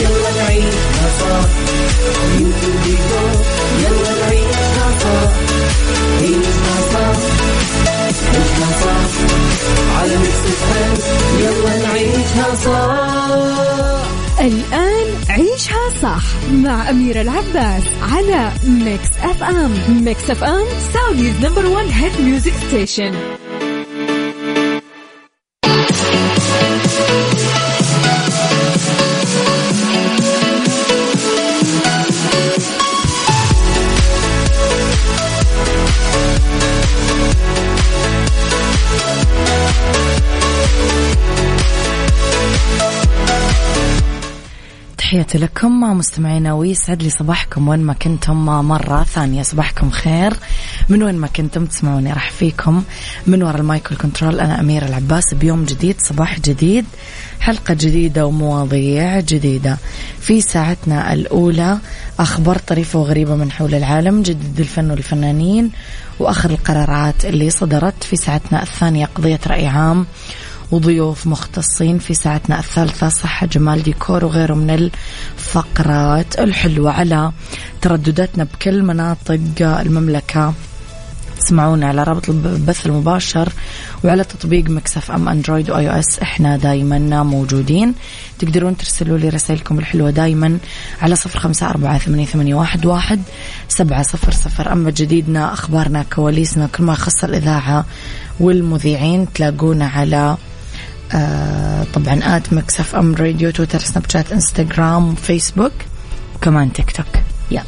يلا نعيشها صح يلا نعيشها صح عيشها صح عيشها صح على Mix الآن عيشها صح مع أميرة العباس على Mix FM Mix FM Saudi's number one hit music station تحياتي لكم مستمعينا ويسعد لي صباحكم وين ما كنتم مرة ثانية صباحكم خير. من وين ما كنتم تسمعوني راح فيكم. من وراء المايك كنترول أنا أميرة العباس. بيوم جديد صباح جديد حلقة جديدة ومواضيع جديدة. في ساعتنا الأولى أخبار طريفة وغريبة من حول العالم جديد الفن والفنانين وآخر القرارات اللي صدرت في ساعتنا الثانية قضية رأي عام. وضيوف مختصين في ساعتنا الثالثة صحة جمال ديكور وغيره من الفقرات الحلوة على تردداتنا بكل مناطق المملكة. تسمعونا على رابط البث المباشر وعلى تطبيق Mix FM Android و iOS إحنا دايما موجودين. تقدرون ترسلوا لي رسائلكم الحلوة دايما على صفر خمسة أربعة ثمانية, ثمانية واحد, واحد سبعة صفر صفر. أما جديدنا أخبارنا كواليسنا كل ما يخص الإذاعة والمذيعين تلاقونا على طبعا at Mix FM Radio تويتر سناب شات إنستغرام فيسبوك وكمان تيك توك. يلا.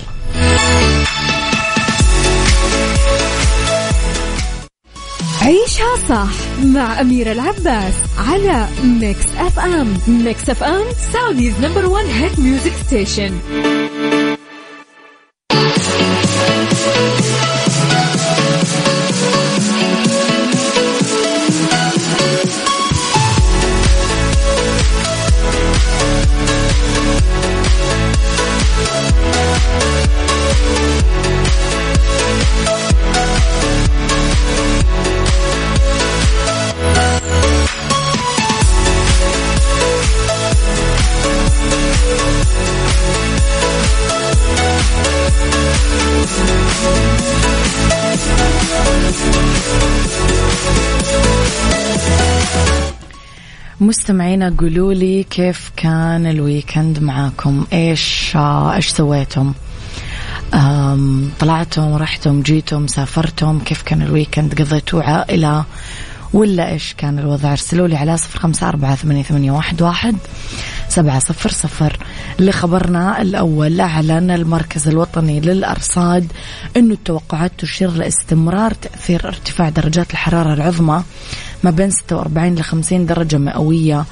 عيشها صح مع أميرة العباس على Mix FM. Mix FM Saudi's number one hit music station مستمعينا قولوا لي كيف كان ال weekend معاكم؟ إيش إيش سويتم؟ طلعتم رحتم جيتم سافرتم؟ كيف كان ال weekend؟ قضيتوا عائلة؟ ولا إيش كان الوضع؟ ارسلوا لي على صفر خمسة أربعة ثمانية, واحد. سبعة صفر صفر. لخبرنا الأول أعلن المركز الوطني للأرصاد أنه التوقعات تشير لاستمرار تأثير ارتفاع درجات الحرارة العظمى ما بين 46 ل 50 درجة مئوية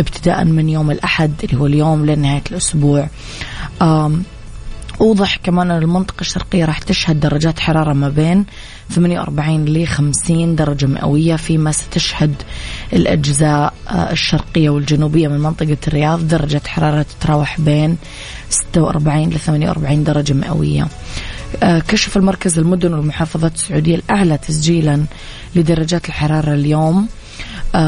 ابتداء من يوم الأحد اللي هو اليوم لنهاية الأسبوع. أوضح كمان أن المنطقة الشرقية راح تشهد درجات حرارة ما بين 48 ل 50 درجة مئوية فيما ستشهد الأجزاء آه، الشرقية والجنوبية من منطقة الرياض. درجة حرارة تتراوح بين 46 ل 48 درجة مئوية. آه، كشف المركز المدن والمحافظات السعودية الأعلى تسجيلا لدرجات الحرارة اليوم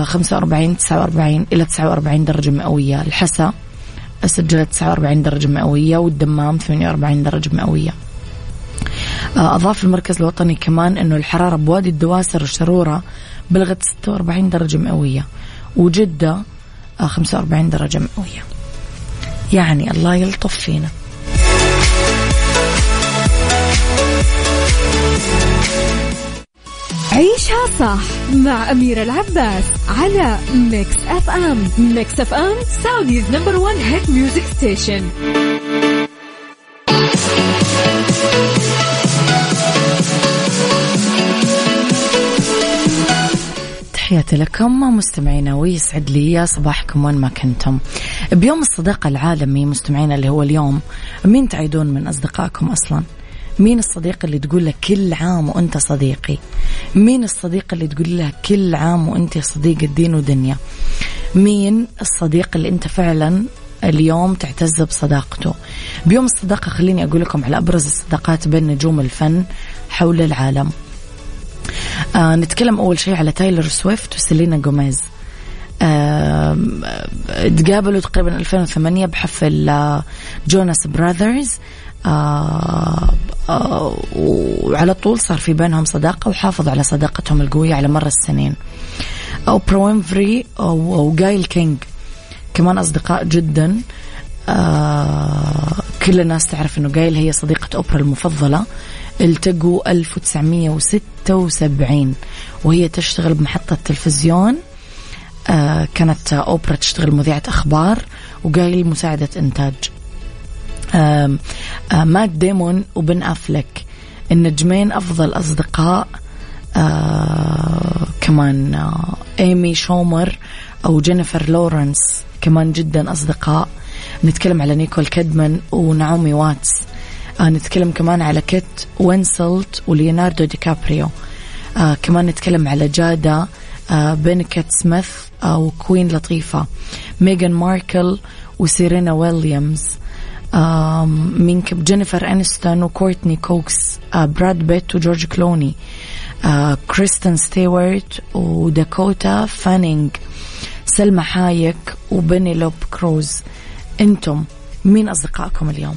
45 آه، 49 إلى 49 درجة مئوية. الحسا سجلت 49 درجة مئوية والدمام 48 درجة مئوية. آه، أضاف المركز الوطني كمان أنه الحرارة بوادي الدواسر والشرورة بلغت 46 درجة مئوية وجدة 45 درجة مئوية. يعني الله يلطف فينا. عيشها صح مع أميرة العباس على Mix FM Mix FM Saudi's number one hit music station تحياتي لكم مستمعينا ويسعد لي صباحكم وين ما كنتم. بيوم الصداقة العالمي مستمعينا اللي هو اليوم مين تعيدون من أصدقائكم أصلا؟ مين الصديق اللي تقول له كل عام وأنت صديقي؟ مين الصديق اللي تقول له كل عام وأنت صديق الدين ودنيا؟ مين الصديق اللي أنت فعلا اليوم تعتز بصداقته؟ بيوم الصداقة خليني أقول لكم على أبرز الصداقات بين نجوم الفن حول العالم. آه نتكلم أول شيء على تايلر سويفت وسيلينا جوميز. تقابلوا تقريبا 2008 بحفل آه جوناس براذرز آه آه وعلى طول صار في بينهم صداقة وحافظوا على صداقتهم القوية على مر السنين. أوبرا وينفري أو, أو جايل كينج كمان أصدقاء جدا. آه كل الناس تعرف أنه جايل هي صديقة أوبرا المفضلة. التقوا 1976 وهي تشتغل بمحطة تلفزيون آه كانت أوبرا تشتغل مذيعة أخبار وجايل مساعدة إنتاج. آه آه مات ديمون وبن أفلك. النجمين أفضل أصدقاء آه كمان آه إيمي شومر أو جينيفر لورنس كمان جدا أصدقاء. نتكلم على نيكول كيدمان ونعومي واتس. آه نتكلم كمان على كيت وينسلت وليوناردو دي كابريو. آه كمان نتكلم على جادا آه بينكيت سميث آه وكوين لطيفة. ميغان ماركل وسيرينا ويليامز. آه من جينيفر أنستون وكورتني كوكس آه براد بيت وجورج كلوني. آه كريستن ستيوارت وداكوتا فانينج سلمى حايك وبينيلوب كروز. أنتم مين أصدقائكم اليوم؟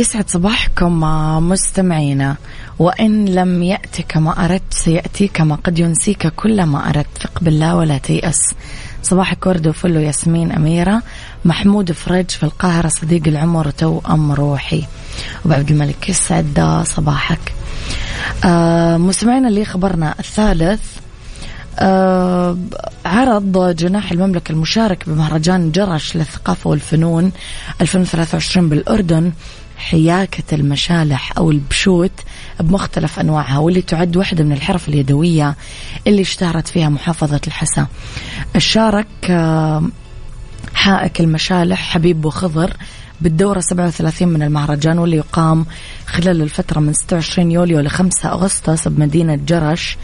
يسعد صباحكم مستمعينا. وإن لم يأتي كما أردت سيأتي كما قد ينسيك كل ما أردت. ثق بالله ولا تيأس. صباحك ورد وفل وياسمين أميرة. محمود فرج في القاهرة صديق العمر توأم روحي. وعبد الملك يسعد صباحك. آه مستمعينا اللي خبرنا الثالث آه عرض جناح المملكة المشارك بمهرجان جرش للثقافة والفنون 2023 بالأردن. حياكة المشالح أو البشوت بمختلف أنواعها واللي تعد واحدة من الحرف اليدوية اللي اشتهرت فيها محافظة الحسا. شارك حائك المشالح حبيب وخضر بالدورة 37 من المهرجان واللي يقام خلال الفترة من 26 يوليو ل 5 أغسطس بمدينة جرش.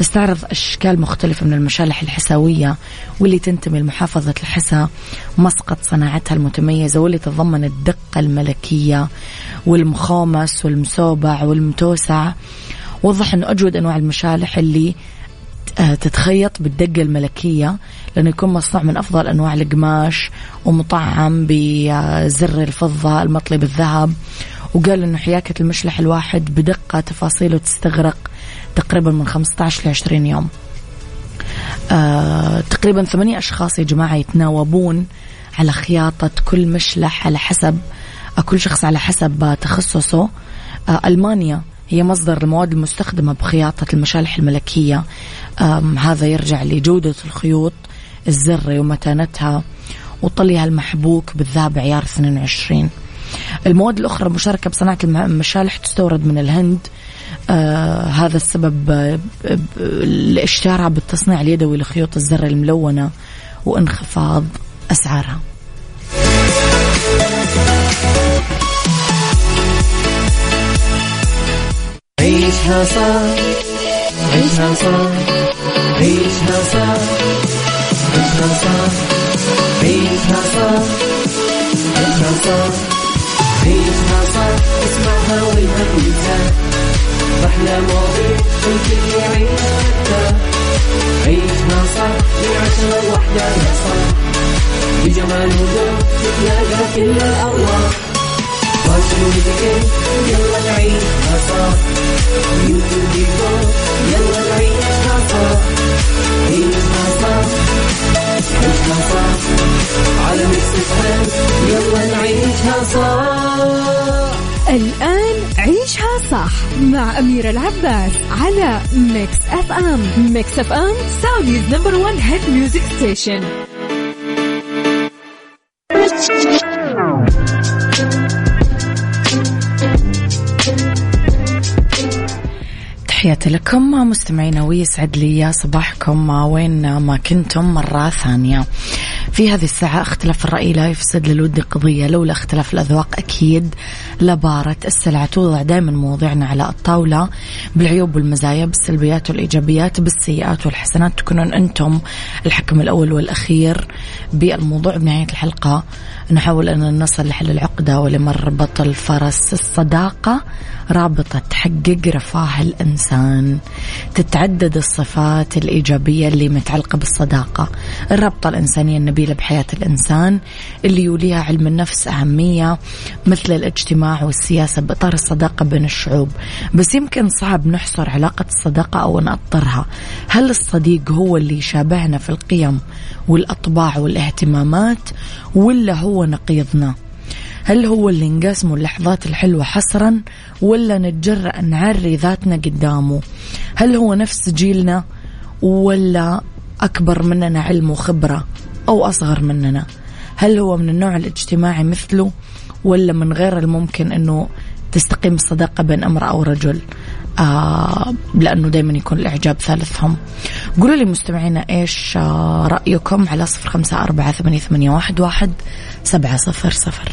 استعرض أشكال مختلفة من المشالح الحساوية واللي تنتمي لمحافظة الحسا مسقط صناعتها المتميزة واللي تتضمن الدقة الملكية والمخومس والمسوبع والمتوسع. وضح أنه أجود أنواع المشالح اللي تتخيط بالدقة الملكية لأنه يكون مصنوع من أفضل أنواع القماش ومطعم بزر الفضة المطلي بالذهب. وقال أنه حياكة المشلح الواحد بدقة تفاصيله تستغرق تقريبا من 15 ل 20 يوم. آه تقريبا ثمانية أشخاص يا جماعة يتناوبون على خياطة كل مشلح على حسب كل شخص على حسب تخصصه. آه ألمانيا هي مصدر المواد المستخدمة بخياطة المشالح الملكية. هذا يرجع لجودة الخيوط الزري ومتانتها وطليها المحبوك بالذهب عيار 22 المواد الأخرى المشاركة بصناعة المشالح تستورد من الهند. آه هذا السبب آه بالتصنيع اليدوي لخيوط الزر الملونة وانخفاض أسعارها. عيشها صح عيشها صح. عيشها صح عيشها صح عيشها صح عيشها صح عيشها صح اسمعها والهم ينزاح أحلى مواضيع الكل يعيش مرتاح عيشها صح من عشرة لوحدة يا صاح بجمال وذوق تتلاقى كل الأرواح fashion وديكور يلا نعيشها صح beauty وديكور عيشها صح على Mix FM يلا نعيشها صح الآن عيشها صح مع أميرة العباس على Mix FM Mix FM Saudi's number one hit music station تحياتي لكم. مستمعينا ويسعد لي صباحكم. وين ما كنتم مرة ثانية. في هذه الساعة اختلاف الرأي لا يفسد للود قضية لولا اختلاف الأذواق أكيد لبارة السلعة. توضع دائما مواضيعنا على الطاولة بالعيوب والمزايا بالسلبيات والإيجابيات بالسيئات والحسنات. تكونون أنتم الحكم الأول والأخير بالموضوع بنهاية الحلقة. نحاول أن نصل لحل العقدة ولمربط الفرس الصداقة. رابطة تحقق رفاه الإنسان. تتعدد الصفات الإيجابية اللي متعلقة بالصداقة. الرابطة الإنسانية النبيلة بحياة الإنسان اللي يوليها علم النفس أهمية مثل الاجتماع والسياسة بإطار الصداقة بين الشعوب. بس يمكن صعب نحصر علاقة الصداقة أو نأطرها هل الصديق هو اللي يشابهنا في القيم والأطباع والاهتمامات ولا هو نقيضنا؟ هل هو اللي نقاسمه اللحظات الحلوة حصرا ولا نتجرأ نعري ذاتنا قدامه؟ هل هو نفس جيلنا ولا أكبر مننا علم وخبرة؟ أو أصغر مننا. هل هو من النوع الاجتماعي مثله ولا من غير الممكن أنه تستقيم الصداقة بين امرأة أو رجل آه لأنه دايما يكون الإعجاب ثالثهم. قولوا لي مستمعينا إيش آه رأيكم على صفر خمسة أربعة ثمانية, ثمانية واحد, واحد سبعة صفر صفر.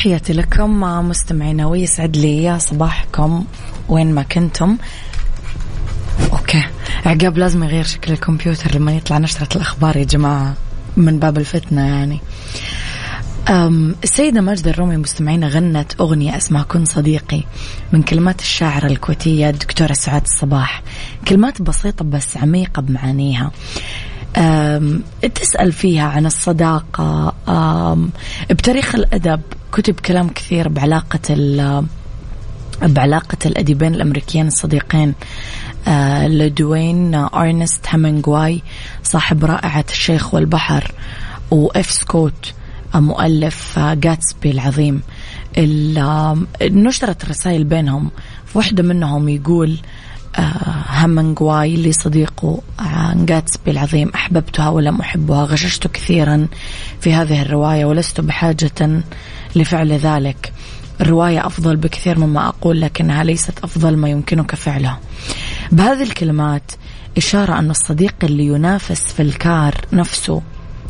تحياتي لكم مستمعينا ويسعد لي يا صباحكم وين ما كنتم. أوكي عقاب لازم يغير شكل الكمبيوتر لما يطلع نشرة الأخبار يا جماعة من باب الفتنة يعني. السيدة ماجدة الرومي مستمعينا غنت أغنية اسمها كن صديقي من كلمات الشاعرة الكويتية الدكتورة سعاد الصباح كلمات بسيطة بس عميقة بمعانيها. تسأل فيها عن الصداقة بتاريخ الأدب كتب كلام كثير بعلاقة بعلاقة الأديبين الأمريكيين الصديقين آه لدوين أرنست هامينغواي صاحب رائعة الشيخ والبحر وإف سكوت مؤلف جاتسبي العظيم. نشرت رسائل بينهم. واحدة منهم يقول هامنغواي اللي صديقه جاتسبي العظيم أحببتها ولم أحبها غششت كثيرا في هذه الرواية ولست بحاجة لفعل ذلك. الرواية أفضل بكثير مما أقول لكنها ليست أفضل ما يمكنك فعله بهذه الكلمات إشارة أن الصديق اللي ينافس في الكار نفسه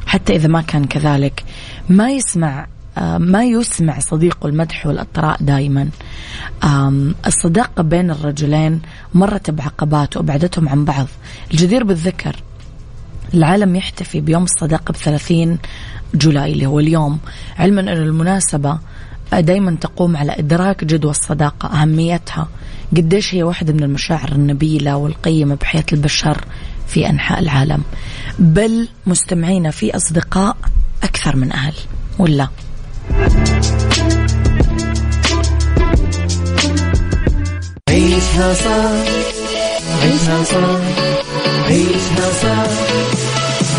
حتى إذا ما كان كذلك ما يسمع ما يسمع صديقه المدح والأطراء دائما الصداقة بين الرجلين مرت بعقبات وأبعدتهم عن بعض. الجدير بالذكر العالم يحتفي بيوم الصداقة بثلاثين جولاي اللي هو اليوم. علما أن المناسبة دائما تقوم على إدراك جدوى الصداقة أهميتها قديش هي واحدة من المشاعر النبيلة والقيمة بحياة البشر في أنحاء العالم. بل مستمعينا في أصدقاء أكثر من أهل ولا؟ عيشها صار عيشها صار عيشها صار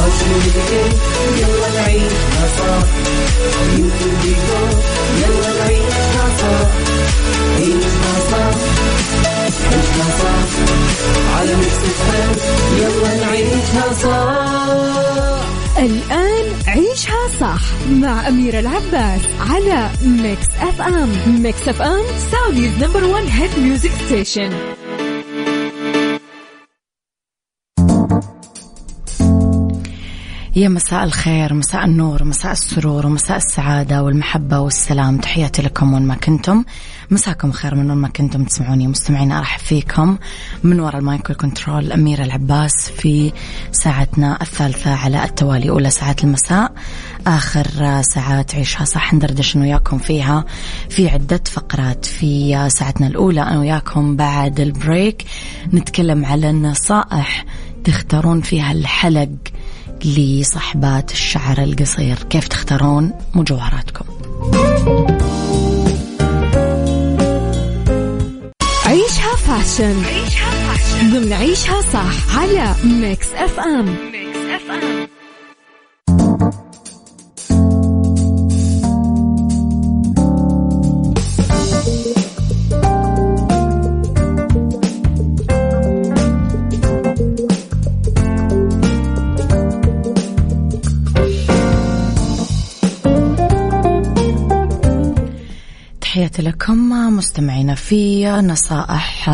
واشرب يلا نعيشها يمكن بيكون يلا نعيشها صار عيشها صار عيشها صار على Mix الآن عيشها صح مع أميرة العباس على Mix FM Mix FM Saudi's number one hit music station يا مساء الخير مساء النور مساء السرور ومساء السعادة والمحبة والسلام. تحياتي لكم وين ما كنتم. مساكم خير من وين ما كنتم تسمعوني. مستمعين أرحب فيكم من وراء ال mic وال control أميرة العباس في ساعتنا الثالثة على التوالي أولى ساعات المساء. آخر ساعات عيشها صح ندردش وياكم فيها في عدة فقرات. في ساعتنا الأولى أنا وياكم بعد ال break نتكلم على النصائح تختارون فيها الحلق لصاحبات الشعر القصير. كيف تختارون مجوهراتكم؟ عيشها fashion. عيشها fashion. ضمن عيشها صح على Mix FM Mix FM تحياتي لكم مستمعينا في نصائح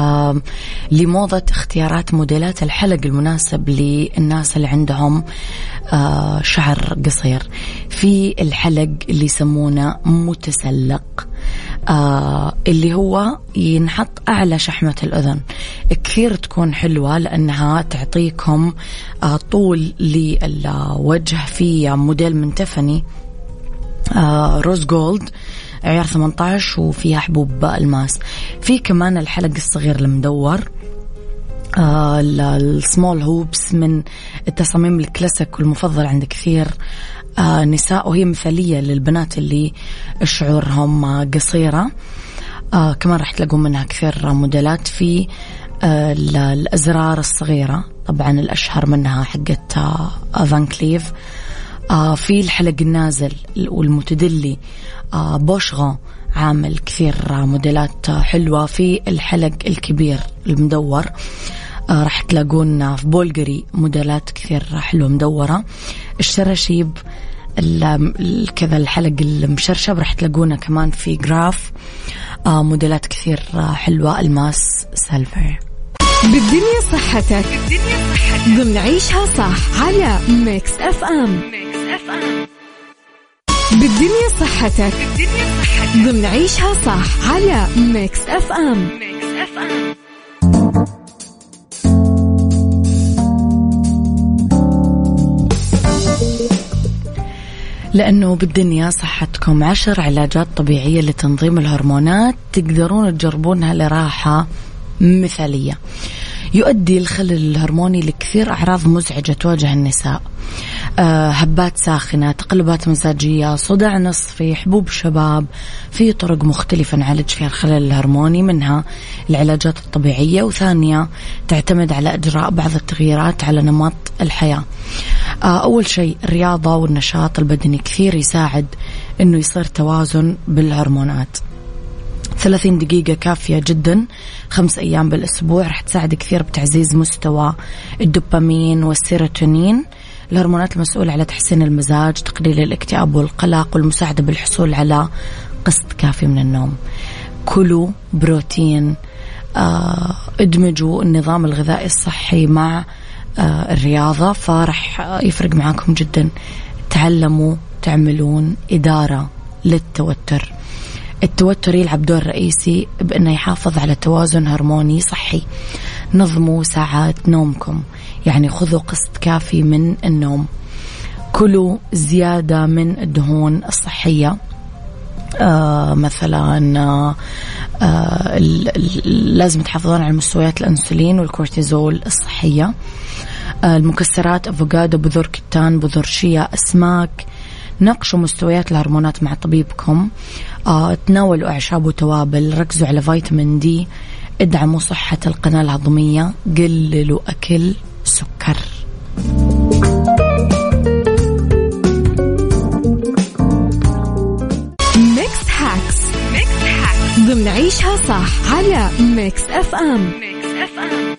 لموضة اختيارات موديلات الحلق المناسب للناس اللي عندهم آه، شعر قصير. في الحلق اللي يسمونه متسلق آه اللي هو ينحط أعلى شحمة الأذن. كثير تكون حلوة لأنها تعطيكم آه طول للوجه. في موديل من تفني آه rose gold. عيار 18 وفيها حبوب الماس. في كمان الحلق الصغير المدور آه ال small hoops من التصاميم الكلاسيك والمفضل عند كثير آه نساء وهي مثالية للبنات اللي شعورهم آه آه كمان راح تلاقوا منها كثير موديلات. في آه الأزرار الصغيرة طبعا الأشهر منها حقت آه Van Cleef آه في الحلق النازل والمتدلي آه Boucheron عامل كثير موديلات حلوة في الحلق الكبير المدور. آه راح تلاقون في Bvlgari موديلات كثير حلوة مدورة. الشراشيب كذا الحلق المشرشب راح تلاقونه كمان في Graff. آه موديلات كثير حلوة. ألماس silver. بالدنيا صحتك. بالدنيا صحتك. ضمن عيشها صح على Mix FM. Mix FM بالدنيا صحتك. بالدنيا صحتك ضمن عيشها صح على Mix FM Mix FM لأنه بالدنيا صحتكم عشر علاجات طبيعية لتنظيم الهرمونات تقدرون تجربونها لراحة مثالية. يؤدي الخلل الهرموني لكثير أعراض مزعجة تواجه النساء. آه، هبات ساخنة تقلبات مزاجية صداع نصفي حبوب شباب في طرق مختلفة نعالج فيها الخلل الهرموني منها العلاجات الطبيعية وثانية تعتمد على إجراء بعض التغييرات على نمط الحياة. آه، أول شيء الرياضة والنشاط البدني كثير يساعد أنه يصير توازن بالهرمونات. 30 دقيقة كافية جدا. خمس أيام بالأسبوع. رح تساعد كثير بتعزيز مستوى الدوبامين والسيروتونين. الهرمونات المسؤولة على تحسين المزاج تقليل الاكتئاب والقلق والمساعدة بالحصول على قسط كافي من النوم. كلوا بروتين. آه ادمجوا النظام الغذائي الصحي مع آه الرياضة فرح يفرق معاكم جدا. تعلموا تعملون إدارة للتوتر. التوتر يلعب دور رئيسي بأنه يحافظ على توازن هرموني صحي. نظموا ساعات نومكم. يعني خذوا قسط كافي من النوم. كلوا زيادة من الدهون الصحية. آه مثلا آه, آه، لازم تحافظون على مستويات الأنسولين والكورتيزول الصحية. آه المكسرات أفوكادو بذور كتان بذور شيا أسماك. ناقشوا مستويات الهرمونات مع طبيبكم. آه، تناولوا أعشاب وتوابل ركزوا على فيتامين D ادعموا صحة القناة الهضمية قللوا أكل سكر. Mix Hacks ضمن عيشها صح على Mix FM Mix FM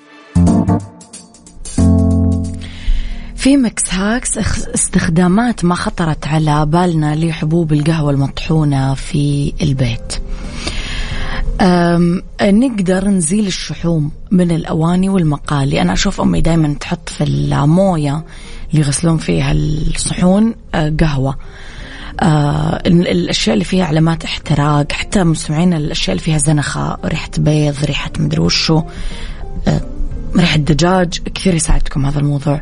في Mix Hacks استخدامات ما خطرت على بالنا لحبوب القهوة المطحونة في البيت. نقدر نزيل الشحوم من الأواني والمقالي. أنا أشوف أمي دايما تحط في الموية اللي يغسلون فيها الصحون أه، قهوة. آه الأشياء اللي فيها علامات احتراق. حتى مستمعين الأشياء اللي فيها زنخة ريحة بيض ريحة مدري وشو آه ريحة دجاج. كثير يساعدكم هذا الموضوع.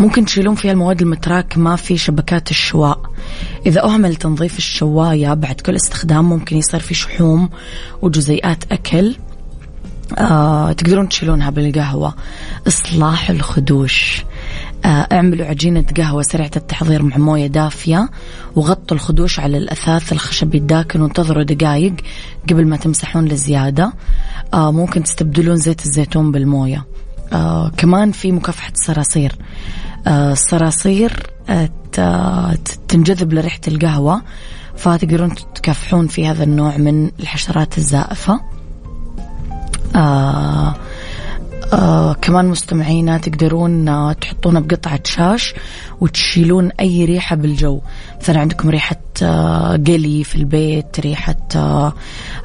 ممكن تشيلون فيها المواد المتراكمة في شبكات الشواء. إذا أهمل تنظيف الشواية بعد كل استخدام ممكن يصير في شحوم وجزيئات أكل. آه تقدرون تشيلونها بالقهوة. إصلاح الخدوش. آه اعملوا عجينة قهوة سريعة التحضير مع موية دافية وغطوا الخدوش على الأثاث الخشبي الداكن وانتظروا دقائق قبل ما تمسحون لزيادة. آه ممكن تستبدلون زيت الزيتون بالموية. آه كمان في مكافحة الصراصير. آه الصراصير آه تنجذب لريحة القهوة فتقدرون تكافحون في هذا النوع من الحشرات الزائفة. آه آه كمان مستمعينا تقدرون آه تحطونه بقطعة شاش وتشيلون أي ريحة بالجو. مثلا عندكم ريحة آه قلي في البيت ريحة آه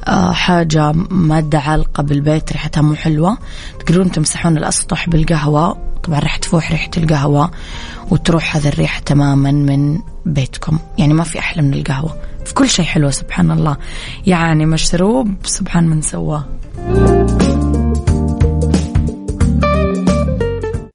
آه حاجة مادة عالقة بالبيت ريحتها مو حلوة. تقدرون تمسحون الأسطح بالقهوة. طبعا ريحة تفوح ريحة القهوة وتروح هذا الريحة تماما من بيتكم. يعني ما في أحلى من القهوة. في كل شيء حلو سبحان الله. يعني مشروب سبحان من سواه.